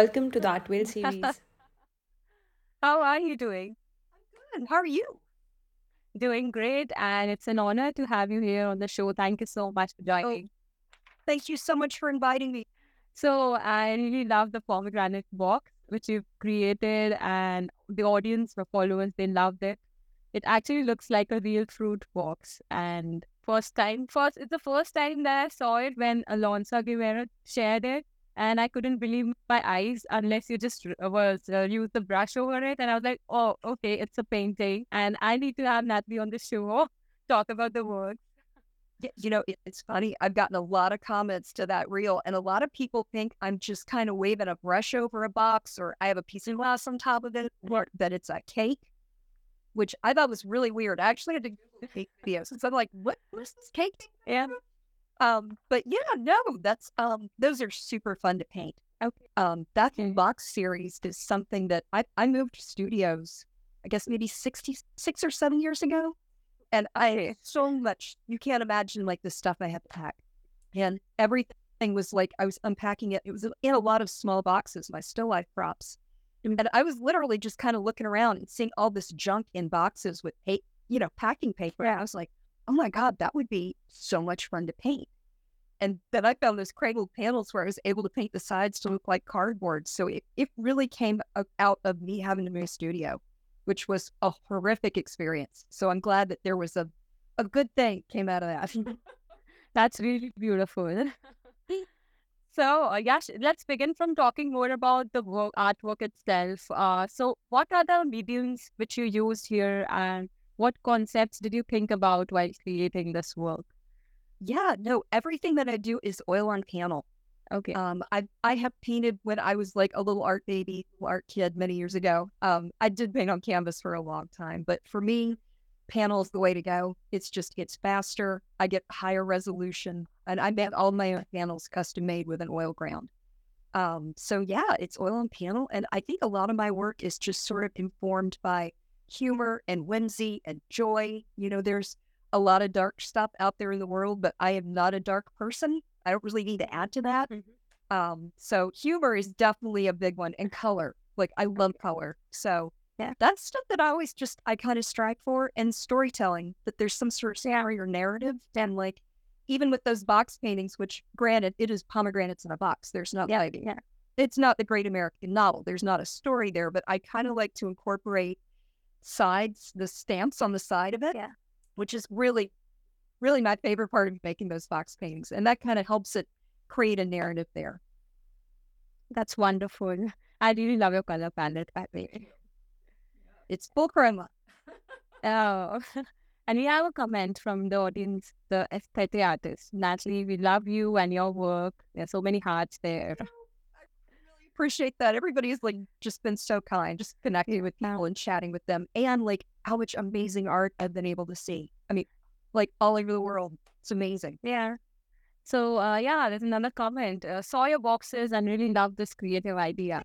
Welcome to the Art Whale series. How are you doing? I'm good. How are you? Doing great. And it's an honor to have you here on the show. Thank you so much for Oh, joining. thank you so much for inviting me. So, I really love the pomegranate box which you've created, and the audience, the followers, they loved it. It actually looks like a real fruit box. And first time, first, it's the first time that I saw it when Alonsa Guevara shared it. And I couldn't believe my eyes unless you just was uh, use the brush over it. And I was like, oh, okay, it's a painting. And I need to have Natalie on the show talk about the work. You know, it's funny. I've gotten a lot of comments to that reel, and a lot of people think I'm just kind of waving a brush over a box or I have a piece of glass on top of it, or that it's a cake, which I thought was really weird. I actually had to Google cake videos. So I'm like, what, is this cake? Yeah. Um, but yeah, no, that's um those are super fun to paint. Okay. Um, that Okay. box series is something that I I moved studios, I guess maybe sixty six or seven years ago, and I so much you can't imagine like the stuff I had to pack, and everything was like I was unpacking it. It was in a lot of small boxes, my still life props, and I was literally just kind of looking around and seeing all this junk in boxes with you know packing paper. And I was like, oh my god, that would be so much fun to paint. And then I found those cradled panels where I was able to paint the sides to look like cardboard. So it, it really came out of me having to move studio, which was a horrific experience. So I'm glad that there was a, a good thing came out of that. That's really beautiful. So, uh, Yash, let's begin from talking more about the work, artwork itself. Uh, so, what are the mediums which you used here, and what concepts did you think about while creating this work? yeah, no, everything that I do is oil on panel. Okay. Um, I I have painted when I was like a little art baby, little art kid many years ago. Um, I did paint on canvas for a long time, but for me, panel is the way to go. It's just it's faster. I get higher resolution, and I made all my panels custom made with an oil ground. Um, so yeah, it's oil on panel, and I think a lot of my work is just sort of informed by humor and whimsy and joy. You know, there's a lot of dark stuff out there in the world, but I am not a dark person. I don't really need to add to that. Mhm. Um, so humor is definitely a big one, and color. Like I love color, so Yeah. that's stuff that I always just I kind of strive for, and storytelling. That there's some sort of story or narrative, and like even with those box paintings, which granted it is pomegranates in a box. There's not like yeah. it's not the Great American Novel. There's not a story there, but I kind of like to incorporate sides, the stamps on the side of it, Yeah. which is really, really my favorite part of making those box paintings, and that kind of helps it create a narrative there. That's wonderful. I really love your color palette, by the way. It's full chroma. Oh, and we have a comment from the audience, the aesthetic artist. Natalie, we love you and your work. There's so many hearts there. I appreciate that. Everybody's like just been so kind, just connecting with people and chatting with them, and like how much amazing art I've been able to see. I mean, like all over the world. It's amazing. Yeah. So, uh, yeah, there's another comment. Uh, saw your boxes and really love this creative idea.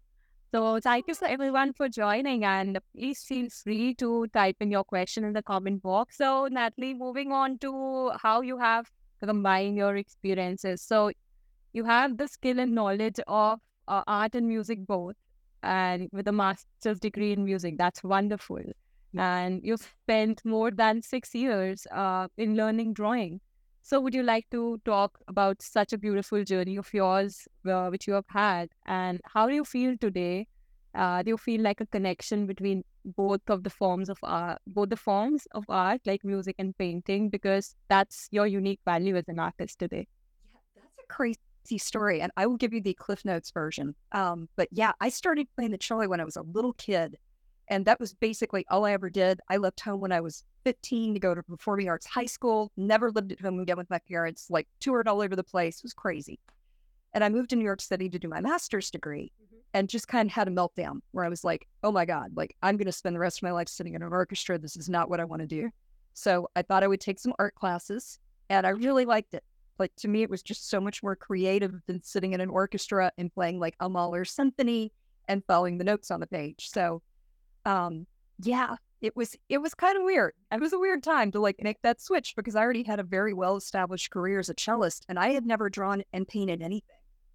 So, thank you for everyone for joining, and please feel free to type in your question in the comment box. So, Natalie, moving on to how you have combined your experiences. So, you have the skill and knowledge of uh, art and music both, and with a master's degree in music. That's wonderful. And you've spent more than six years uh, in learning drawing. So, would you like to talk about such a beautiful journey of yours, uh, which you have had, and how do you feel today? Uh, do you feel like a connection between both of the forms of art, both the forms of art, like music and painting, because that's your unique value as an artist today? Yeah, that's a crazy story, and I will give you the Cliff Notes version. Um, but yeah, I started playing the cello when I was a little kid, and that was basically all I ever did. I left home when I was 15 to go to performing arts high school. Never lived at home again with my parents. Like toured all over the place. It was crazy. And I moved to New York City to do my master's degree, and just kind of had a meltdown where I was like, "Oh my god! Like I'm going to spend the rest of my life sitting in an orchestra. This is not what I want to do." So I thought I would take some art classes, and I really liked it like to me it was just so much more creative than sitting in an orchestra and playing like a Mahler symphony and following the notes on the page. So um yeah, it was it was kind of weird. It was a weird time to like make that switch because I already had a very well established career as a cellist and I had never drawn and painted anything.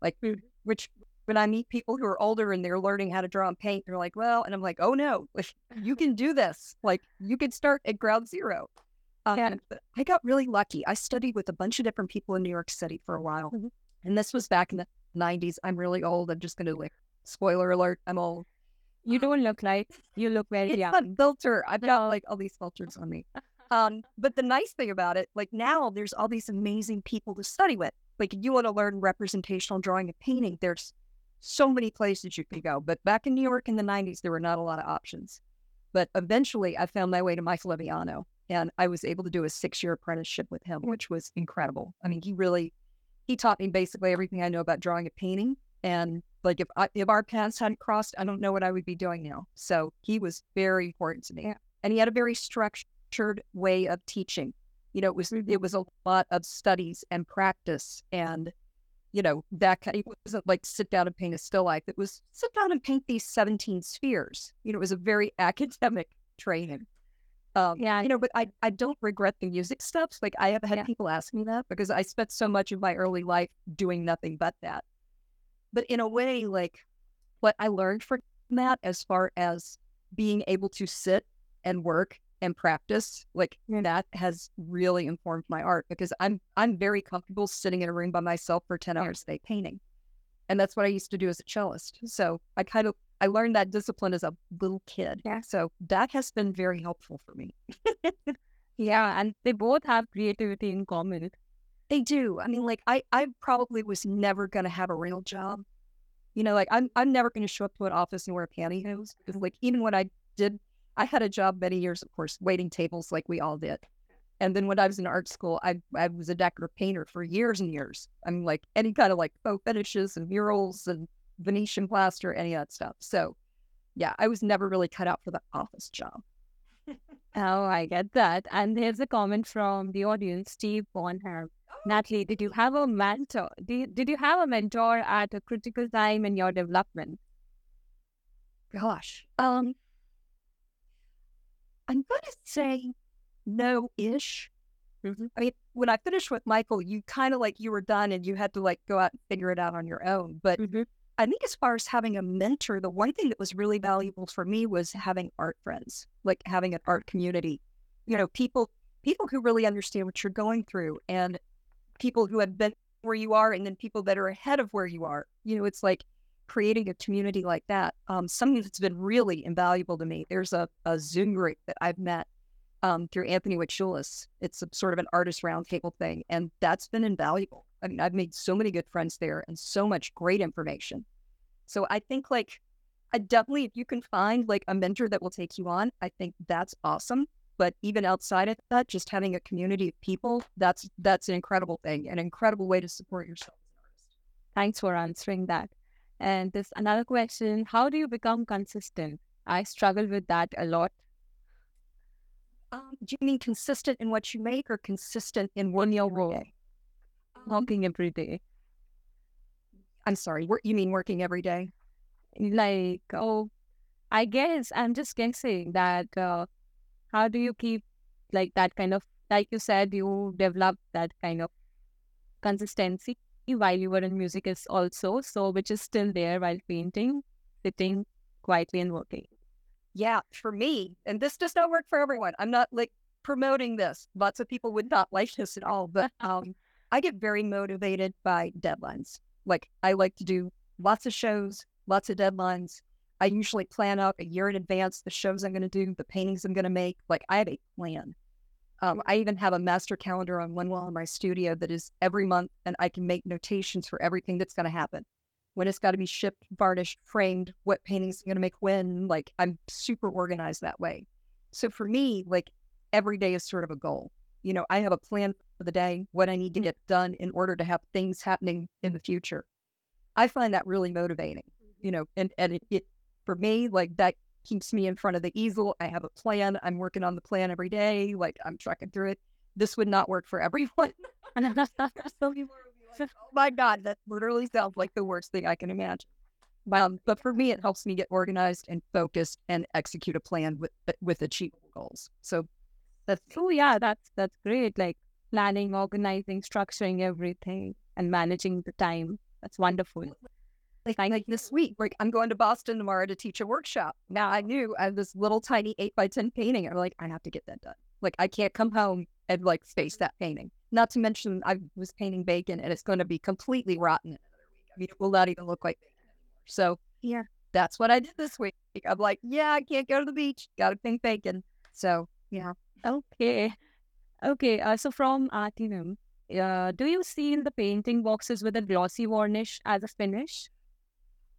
Like which when I meet people who are older and they're learning how to draw and paint, they're like, well, and I'm like, oh no, like, you can do this. Like you can start at ground zero. Um, Yeah. I got really lucky. I studied with a bunch of different people in New York City for a while. Mhm. And this was back in the 90s. I'm really old. I'm just going to like, spoiler alert, I'm old. You don't look like you look very young. not filter. I've got like all these filters on me. Um, but the nice thing about it, like now there's all these amazing people to study with. Like you want to learn representational drawing and painting, there's so many places you can go. But back in New York in the 90s, there were not a lot of options. But eventually I found my way to Michael Aviano and I was able to do a six year apprenticeship with him, which was incredible. I mean, he really, he taught me basically everything I know about drawing and painting. And like if I, if our paths hadn't crossed, I don't know what I would be doing now. So he was very important to me, and he had a very structured way of teaching. You know, it was mm-hmm. it was a lot of studies and practice, and you know that kind. It wasn't like sit down and paint a still life. It was sit down and paint these seventeen spheres. You know, it was a very academic training. Um, Yeah. you know, but I, I don't regret the music stuff. Like I have had Yeah. people ask me that because I spent so much of my early life doing nothing but that. But in a way, like what I learned from that as far as being able to sit and work and practice, like Yeah. that has really informed my art because I'm I'm very comfortable sitting in a room by myself for 10 Yeah. hours a day painting. And that's what I used to do as a cellist. So I kind of I learned that discipline as a little kid. Yeah. So that has been very helpful for me. Yeah, and they both have creativity in common. They do. I mean, like I, I probably was never gonna have a real job. You know, like I'm I'm never gonna show up to an office and wear pantyhose. Because like even when I did I had a job many years, of course, waiting tables like we all did. And then when I was in art school, I I was a decorative painter for years and years. I mean, like any kind of like faux finishes and murals and Venetian plaster, any of that stuff. So yeah, I was never really cut out for the office job. Oh, I get that. And here's a comment from the audience, Steve Bonham. Natalie, did you have a mentor? Did you, did you have a mentor at a critical time in your development? Gosh. Um I'm gonna say no ish. Mhm. I mean, when I finished with Michael, you kind of like you were done and you had to like go out and figure it out on your own. But Mhm. I think as far as having a mentor, the one thing that was really valuable for me was having art friends, like having an art community. You know, people people who really understand what you're going through and people who have been where you are and then people that are ahead of where you are. You know, it's like creating a community like that. Um, something that's been really invaluable to me. There's a, a Zoom group that I've met um, through Anthony Waichulis. It's a, sort of an artist roundtable thing, and that's been invaluable. I mean, I've made so many good friends there and so much great information. So I think like I definitely if you can find like a mentor that will take you on, I think that's awesome. But even outside of that, just having a community of people, that's that's an incredible thing, an incredible way to support yourself as an artist. Thanks for answering that. And this another question, how do you become consistent? I struggle with that a lot. Um, do you mean consistent in what you make or consistent in one your every role. Working every day. I'm sorry, you mean working every day? Like, oh, I guess I'm just guessing that uh, how do you keep like that kind of, like you said, you develop that kind of consistency while you were in music is also, so which is still there while painting, sitting quietly and working. Yeah, for me, and this does not work for everyone. I'm not like promoting this. Lots of people would not like this at all, but um, I get very motivated by deadlines. Like I like to do lots of shows, lots of deadlines. I usually plan out a year in advance the shows I'm going to do, the paintings I'm going to make. Like I have a plan. Um, I even have a master calendar on one wall in my studio that is every month, and I can make notations for everything that's going to happen. When it's got to be shipped, varnished, framed, what paintings I'm going to make when. Like I'm super organized that way. So for me, like every day is sort of a goal. You know, I have a plan for the day, what I need to get done in order to have things happening in the future. I find that really motivating, you know, and, and it, it for me, like that keeps me in front of the easel. I have a plan. I'm working on the plan every day. Like I'm tracking through it. This would not work for everyone. Some people would be like, oh my God, that literally sounds like the worst thing I can imagine. Um, but for me, it helps me get organized and focused and execute a plan with with achievable goals. So that's Oh yeah, that's that's great. Like planning, organizing, structuring everything, and managing the time. That's wonderful. Like, like this week, like I'm going to Boston tomorrow to teach a workshop. Now I knew I have this little tiny eight by ten painting. I'm like, I have to get that done. Like I can't come home and like face that painting. Not to mention I was painting bacon and it's going to be completely rotten in another week. I mean, it will not even look like bacon anymore. So Yeah. that's what I did this week. I'm like, yeah, I can't go to the beach. Got to paint bacon. So yeah, Okay. Okay. Uh, so from Artinum, uh, do you seal the painting boxes with a glossy varnish as a finish?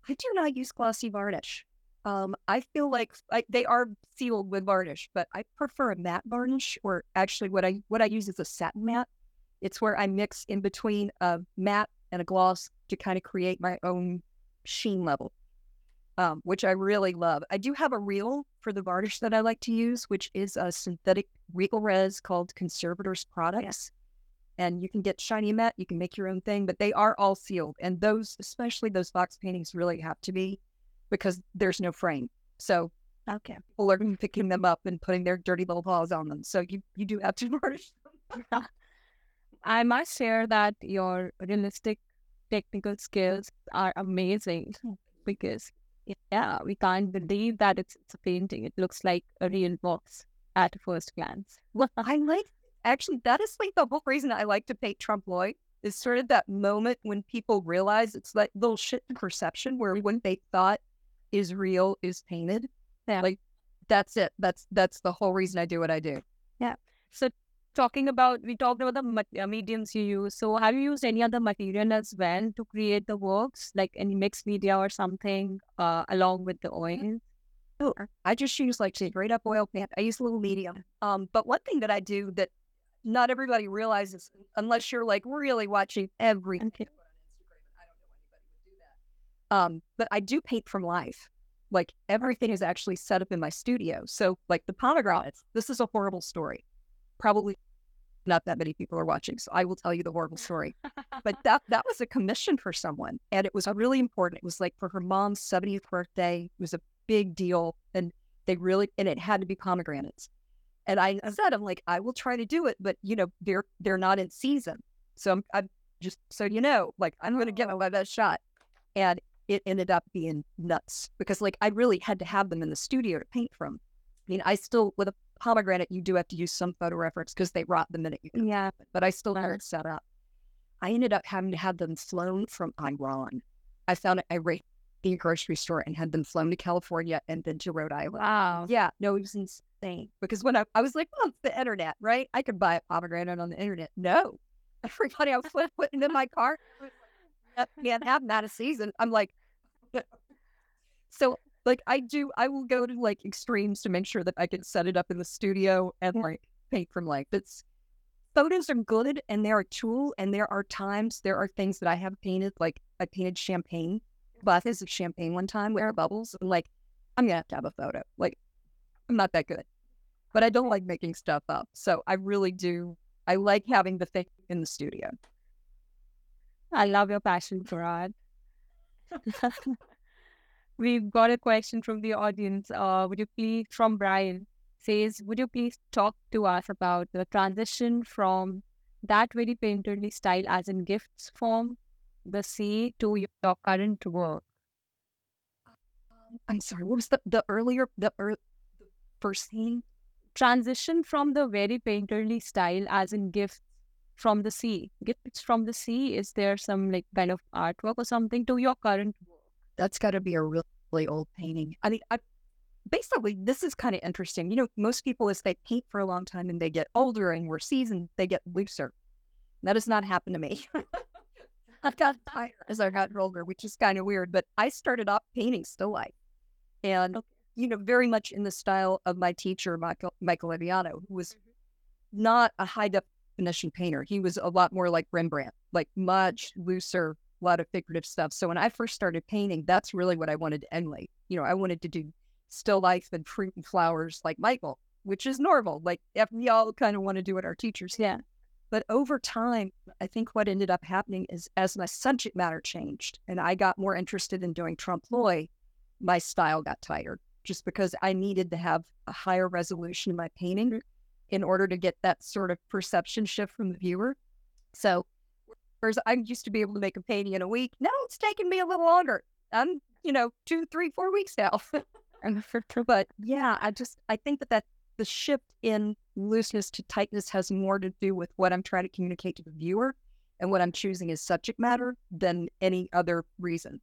I do not use glossy varnish. Um, I feel like I, they are sealed with varnish, but I prefer a matte varnish. Or actually, what I what I use is a satin matte. It's where I mix in between a matte and a gloss to kind of create my own sheen level, um, which I really love. I do have a reel for the varnish that I like to use, which is a synthetic Regalrez called Conservators Products. And you can get shiny matte, you can make your own thing, but they are all sealed. And those, especially those box paintings, really have to be because there's no frame. So Okay. people are picking them up and putting their dirty little paws on them. So you, you do have to varnish them. I must share that your realistic technical skills are amazing because yeah, we can't believe that it's, it's a painting. It looks like a real box at first glance. Well, I like actually that is like the whole reason I like to paint trompe l'oeil is sort of that moment when people realize it's like little shit perception where what they thought is real is painted. Yeah. Like that's it. That's that's the whole reason I do what I do. Yeah. So talking about we talked about the uh, mediums you use. So have you used any other material as well to create the works, like any mixed media or something, uh, along with the oil? Oh, I just use like straight up oil paint. I use a little medium. Um, but one thing that I do that not everybody realizes, unless you're like really watching every Okay. Um, but I do paint from life. Like everything is actually set up in my studio. So like the pomegranates, this is a horrible story. Probably not that many people are watching, so I will tell you the horrible story. but that that was a commission for someone, and it was really important. It was like for her mom's 70th birthday. It was a big deal, and they really and it had to be pomegranates. And I said, I'm like, I will try to do it, but you know, they're they're not in season. So I'm, I'm just so you know, like I'm going to give it oh. my best shot. And it ended up being nuts because like I really had to have them in the studio to paint from. I mean, I still with a pomegranate, you do have to use some photo reference because they rot the minute you Yeah. it, but I still had it set up. I ended up having to have them flown from Iran. I found it at a grocery store and had them flown to California and then to Rhode Island. Wow. Yeah, no, it was insane because when I, I was like, well, it's the internet, right? I could buy a pomegranate on the internet. No, everybody I was putting in my cart "Yep, can't have that a season. I'm like, so like I do, I will go to like extremes to make sure that I can set it up in the studio and like paint from life. It's photos are good and they're a tool and there are times there are things that I have painted like I painted champagne glasses of champagne one time with bubbles and like I'm gonna have to have a photo. Like I'm not that good. But I don't like making stuff up. So I really do I like having the thing in the studio. I love your passion for art. We've got a question from the audience. Uh, would you please, from Brian, says, would you please talk to us about the transition from that very painterly style as in gifts form, the sea, to your current work? I'm sorry, what was the the earlier the, the first scene? Transition from the very painterly style as in gifts from the sea. Gifts from the sea, is there some like kind of artwork or something to your current work? That's got to be a really old painting. I mean, I, basically, this is kind of interesting. You know, most people, as they paint for a long time and they get older and more seasoned, they get looser. That has not happened to me. I've got tighter as I got older, which is kind of weird. But I started off painting still life, and you know, very much in the style of my teacher, Michael Michael Aviano, who was mm-hmm. not a high definition painter. He was a lot more like Rembrandt, like much looser, a lot of figurative stuff. So when I first started painting, that's really what I wanted to emulate. You know, I wanted to do still life and fruit and flowers like Michael, which is normal. Like if we all kind of want to do what our teachers Yeah. But over time, I think what ended up happening is as my subject matter changed and I got more interested in doing trompe l'oeil, my style got tired just because I needed to have a higher resolution in my painting mm-hmm. in order to get that sort of perception shift from the viewer. So, whereas I used to be able to make a painting in a week, now it's taking me a little longer. I'm, you know, two, three, four weeks now. but yeah, I just I think that that the shift in looseness to tightness has more to do with what I'm trying to communicate to the viewer and what I'm choosing as subject matter than any other reason.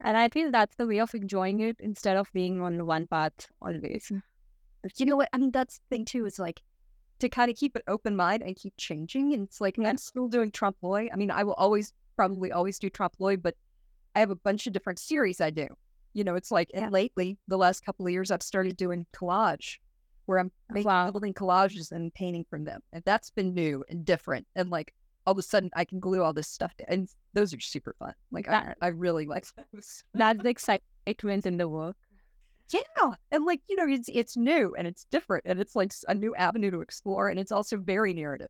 And I feel that's the way of enjoying it instead of being on one path always. You know what? I mean, that's the thing too, is like to kind of keep an open mind and keep changing. And it's like, I'm still doing trompe l'oeil. I mean, I will always, probably always do trompe l'oeil, but I have a bunch of different series I do. You know, it's like, and lately, the last couple of years, I've started doing collage where I'm oh, making, Wow. building collages and painting from them. And that's been new and different. And like, all of a sudden, I can glue all this stuff. To, and those are super fun. Like, I, I really like those. That's the excitement in the work. Yeah, and like you know, it's it's new and it's different and it's like a new avenue to explore and it's also very narrative.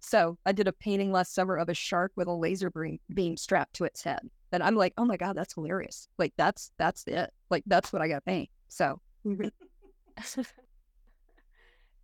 So I did a painting last summer of a shark with a laser beam beam strapped to its head, and I'm like, oh my god, that's hilarious! Like that's that's it. Like that's what I got paint. So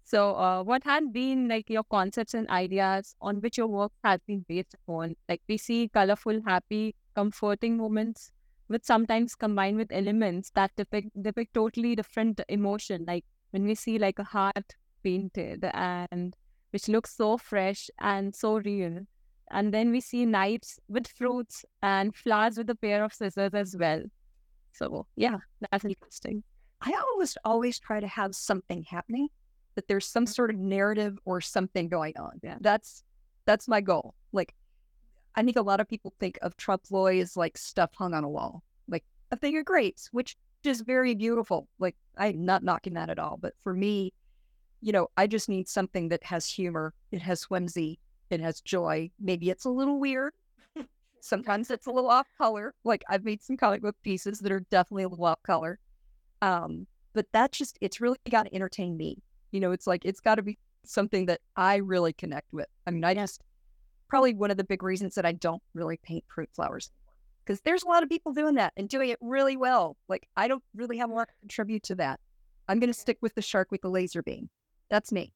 so, uh, what had been like your concepts and ideas on which your work has been based upon? Like we see colorful, happy, comforting moments, which sometimes combine with elements that depict depict totally different emotion. Like when we see like a heart painted and which looks so fresh and so real. And then we see knives with fruits and flowers with a pair of scissors as well. So yeah, that's interesting. I almost always try to have something happening, that there's some mm-hmm. sort of narrative or something going on. Yeah. That's that's my goal. Like I think a lot of people think of trompe l'oeil as like stuff hung on a wall, like a thing of grapes, which is very beautiful. Like I'm not knocking that at all, but for me, you know, I just need something that has humor, it has whimsy, it has joy. Maybe it's a little weird. Sometimes it's a little off color. Like I've made some comic book pieces that are definitely a little off color. Um, but that just it's really got to entertain me. You know, it's like it's got to be something that I really connect with. I mean, I just probably one of the big reasons that I don't really paint fruit flowers because there's a lot of people doing that and doing it really well. Like I don't really have a lot to contribute to that. I'm going to stick with the shark with the laser beam. That's me.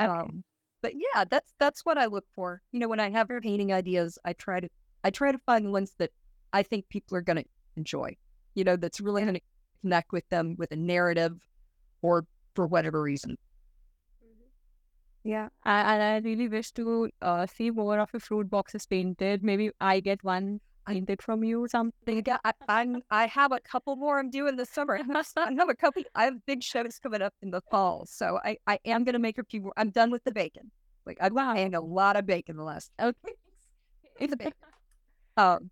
Um, but yeah, that's that's what I look for. You know, when I have painting ideas, I try to I try to find ones that I think people are going to enjoy. You know, that's really going to connect with them with a narrative, or for whatever reason. Yeah, I, and I really wish to uh, see more of your fruit boxes painted. Maybe I get one painted from you or something. Yeah, I, I'm I have a couple more I'm doing this summer. I have a couple. I have big shows coming up in the fall, so I I am going to make a few more. I'm done with the bacon. Like I've Wow. had a lot of bacon the last. Okay. It's bacon. Um,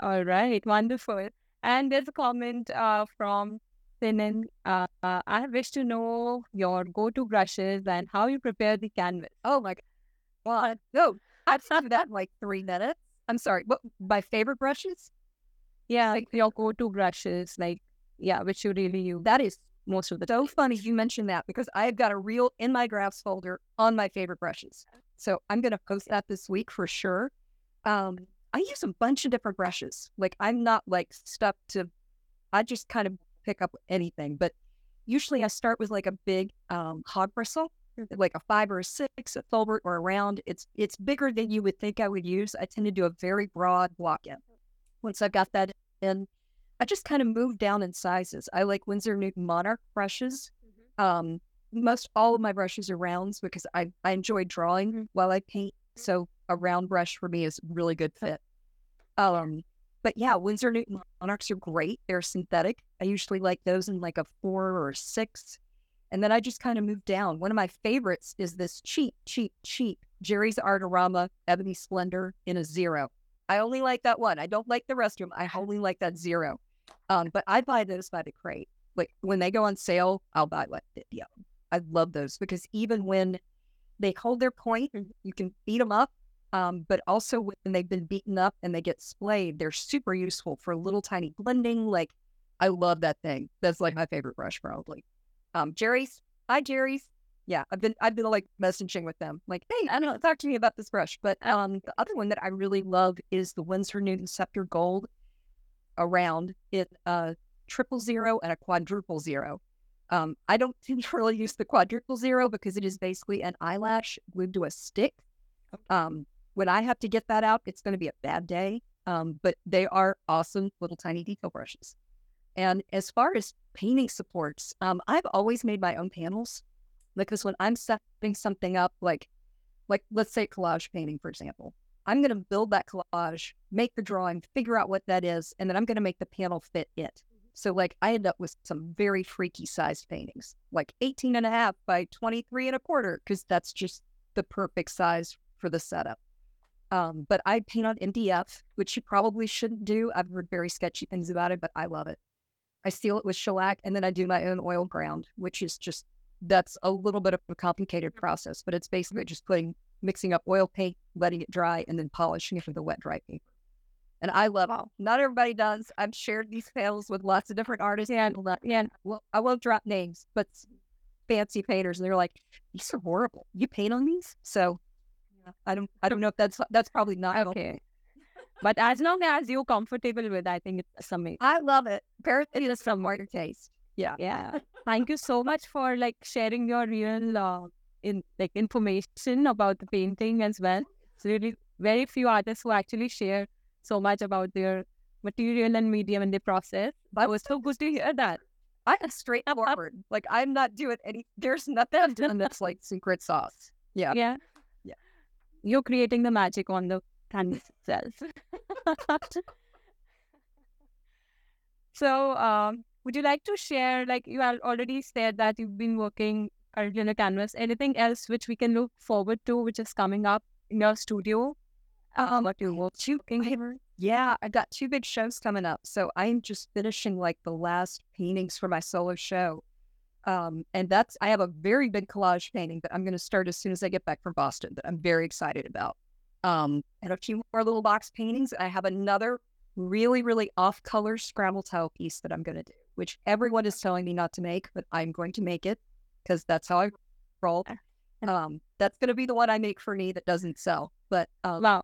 All right, wonderful. And there's a comment uh, from Sinan. Uh, uh, I wish to know your go-to brushes and how you prepare the canvas. oh my god. Well, I, no, I've done that in like three minutes. I'm sorry. What my favorite brushes? Yeah, like your go-to brushes, like yeah, which you really use That is most of the so funny you mentioned that because I've got a reel in my graphs folder on my favorite brushes. So I'm going to post that this week for sure. Um, I use a bunch of different brushes. Like I'm not like stuck to, I just kind of pick up anything. But usually I start with like a big um, hog bristle, like a five or a six, a filbert or a round. It's it's bigger than you would think I would use. I tend to do a very broad block in. Once I've got that in, I just kind of move down in sizes. I like Winsor Newton Monarch brushes. Um, most all of my brushes are rounds because I, I enjoy drawing while I paint. So a round brush for me is really good fit. Um, but yeah, Winsor Newton Monarchs are great. They're synthetic. I usually like those in like a four or a six. And then I just kind of move down. One of my favorites is this cheap, cheap, cheap Jerry's Artorama Ebony Splendor in a zero. I only like that one. I don't like the rest of them. I only like that zero. Um, but I buy those by the crate. Like when they go on sale, I'll buy like 50 of them. I love those because even when they hold their point, you can beat them up. Um, but also when they've been beaten up and they get splayed, they're super useful for little tiny blending. Like I love that thing. That's like my favorite brush probably. Um, Jerry's, hi Jerry's. Yeah, I've been I've been like messaging with them, like, hey, I don't know, talk to me about this brush. But um, the other one that I really love is the Winsor Newton Sceptre Gold around it uh triple zero and a quadruple zero. Um, I don't really use the quadruple zero because it is basically an eyelash glued to a stick. Um, when I have to get that out, it's going to be a bad day. Um, but they are awesome little tiny detail brushes. And as far as painting supports, um, I've always made my own panels Like because when I'm setting something up, like like let's say collage painting, for example, I'm going to build that collage, make the drawing, figure out what that is, and then I'm going to make the panel fit it. So like I end up with some very freaky sized paintings, like 18 and a half by 23 and a quarter, because that's just the perfect size for the setup. Um, but I paint on MDF, which you probably shouldn't do. I've heard very sketchy things about it, but I love it. I seal it with shellac and then I do my own oil ground, which is just that's a little bit of a complicated process, but it's basically just putting mixing up oil paint, letting it dry, and then polishing it with a wet dry paper. And I love it. Not everybody does. I've shared these panels with lots of different artists. Yeah, yeah. Well, I won't drop names, but fancy painters, and they're like, "These are horrible. You paint on these?" So I don't, I don't know if that's that's probably not okay. but as long as you're comfortable with, I think it's amazing. I love it. Apparently, it's some more taste. Yeah, yeah. Thank you so much for like sharing your real uh, in like information about the painting as well. It's really very few artists who actually share so much about their material and medium and the process. But it was so good to hear that. I'm straightforward. like I'm not doing any. There's nothing I've done that's like secret sauce. Yeah. Yeah. You're creating the magic on the canvas itself. so, um, would you like to share? Like you already said that you've been working currently on a canvas. Anything else which we can look forward to, which is coming up in your studio? Um, what you working Yeah, I got two big shows coming up. So I'm just finishing like the last paintings for my solo show. Um, and that's I have a very big collage painting that I'm going to start as soon as I get back from Boston that I'm very excited about. Um, and a few more little box paintings. I have another really, really off color Scrabble tile piece that I'm going to do, which everyone is telling me not to make, but I'm going to make it because that's how I roll. Um, that's going to be the one I make for me that doesn't sell. But um, wow,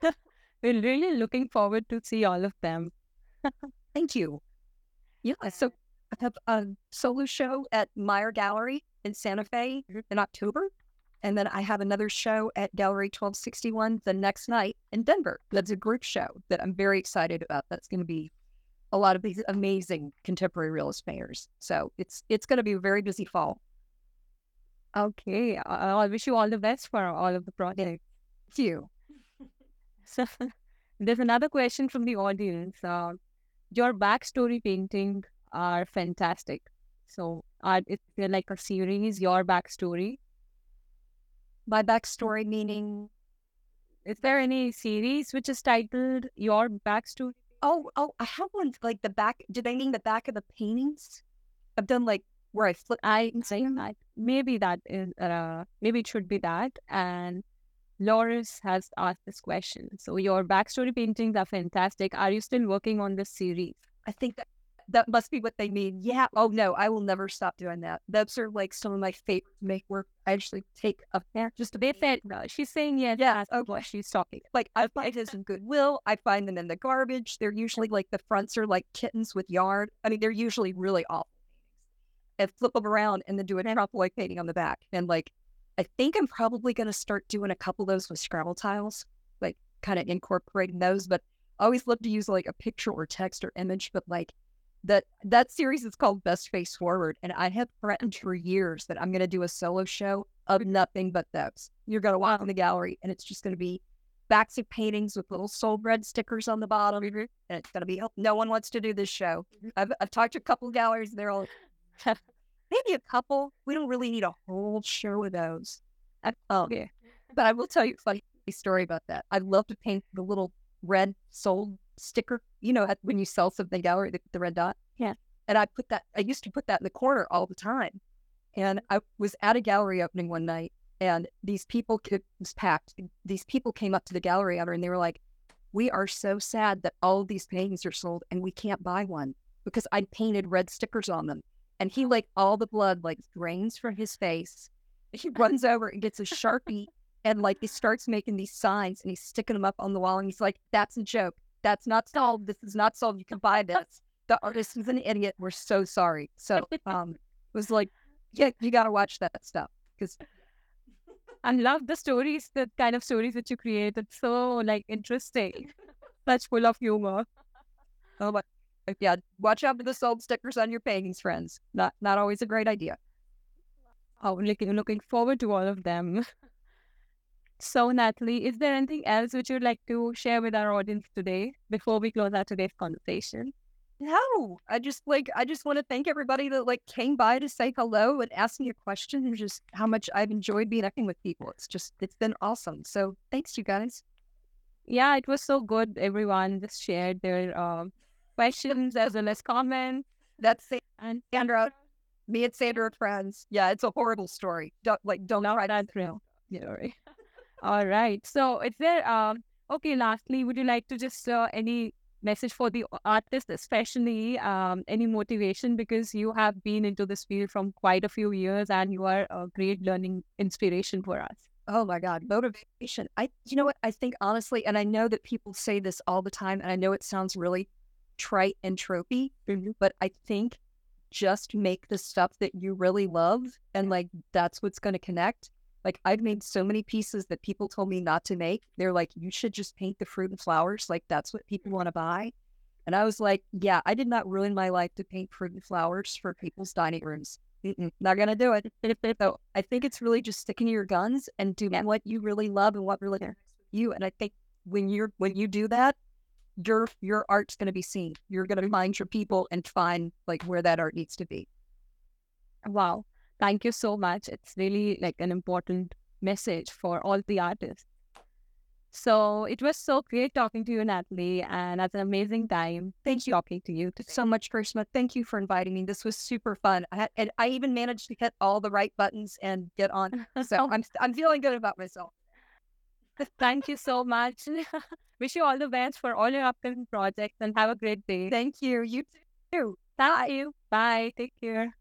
we're really looking forward to see all of them. Thank you. Yeah, so have a solo show at Meyer Gallery in Santa Fe mm-hmm. in October. And then I have another show at Gallery 1261 the next night in Denver. That's a group show that I'm very excited about. That's going to be a lot of these amazing contemporary realist painters. So it's it's going to be a very busy fall. Okay, I, wish you all the best for all of the projects. Thank you. So there's another question from the audience. Uh, your backstory painting are fantastic. So are it's like a series, your backstory? My backstory meaning is there any series which is titled Your Backstory? Oh, oh, I have one like the back. Did I mean the back of the paintings? I've done like where I flip. I say that maybe that is uh maybe it should be that. And Loris has asked this question. So your backstory paintings are fantastic. Are you still working on this series? I think that that must be what they mean. Yeah. Oh no, I will never stop doing that. Those are like some of my favorite make work. I actually take a yeah, just a bit that no, she's saying yeah, oh, yeah. Oh boy, she's talking. Like I find this in Goodwill. I find them in the garbage. They're usually like the fronts are like kittens with yard. I mean, they're usually really awful. And flip them around and then do a trompe painting on the back. And like, I think I'm probably going to start doing a couple of those with Scrabble tiles, like kind of incorporating those. But I always love to use like a picture or text or image, but like that that series is called Best Face Forward, and I have threatened for years that I'm going to do a solo show of nothing but those. You're going to walk in the gallery, and it's just going to be backs of paintings with little soul bread stickers on the bottom, and it's going to be no one wants to do this show. Mm-hmm. I've, I've talked to a couple galleries, they're all maybe a couple. We don't really need a whole show of those. Um, yeah. But I will tell you a funny story about that. I love to paint the little red soul sticker, you know, when you sell something gallery, the, the red dot. Yeah. And I put that, I used to put that in the corner all the time. And I was at a gallery opening one night and these people, it was packed. These people came up to the gallery owner and they were like, we are so sad that all of these paintings are sold and we can't buy one because I painted red stickers on them. And he like all the blood like drains from his face. He runs over and gets a sharpie and like he starts making these signs and he's sticking them up on the wall and he's like, "That's a joke that's not solved. This is not solved. You can buy this. The artist is an idiot. We're so sorry. So um, it was like, yeah, you got to watch that stuff because I love the stories, the kind of stories that you create. It's so like interesting, such full of humor. Oh my, yeah. Watch out for the salt stickers on your paintings, friends. Not not always a great idea. Oh, looking looking forward to all of them. So, Natalie, is there anything else which you'd like to share with our audience today before we close out today's conversation? No, I just like I just want to thank everybody that like came by to say hello and ask me a question and just how much I've enjoyed being acting with people. It's just it's been awesome. So thanks you guys. Yeah, it was so good. Everyone just shared their um, questions as well as comments. That's it. And Sandra. Me and Sandra are friends. Yeah, it's a horrible story. Don't like don't no, try that's real. Sorry. All right. So, is there um okay? Lastly, would you like to just uh, any message for the artist, especially um any motivation because you have been into this field from quite a few years and you are a great learning inspiration for us. Oh my God, motivation. I, you know what? I think honestly, and I know that people say this all the time, and I know it sounds really trite and tropey, but I think just make the stuff that you really love, and like that's what's going to connect. Like I've made so many pieces that people told me not to make. They're like, you should just paint the fruit and flowers. Like that's what people want to buy. And I was like, yeah, I did not ruin my life to paint fruit and flowers for people's dining rooms. Mm-mm, not gonna do it. So I think it's really just sticking to your guns and doing Yeah. what you really love and what really with you. And I think when you're when you do that, your your art's gonna be seen. You're gonna mm-hmm. find your people and find like where that art needs to be. Wow. Thank you so much. It's really like an important message for all the artists. So it was so great talking to you, Natalie, and it's an amazing time. Thank you talking to you today. so much, Grishma. Thank you for inviting me. This was super fun. I had, and I even managed to hit all the right buttons and get on. So I'm I'm feeling good about myself. Thank you so much. Wish you all the best for all your upcoming projects and have a great day. Thank you. You too. Thank you. Bye. Take care.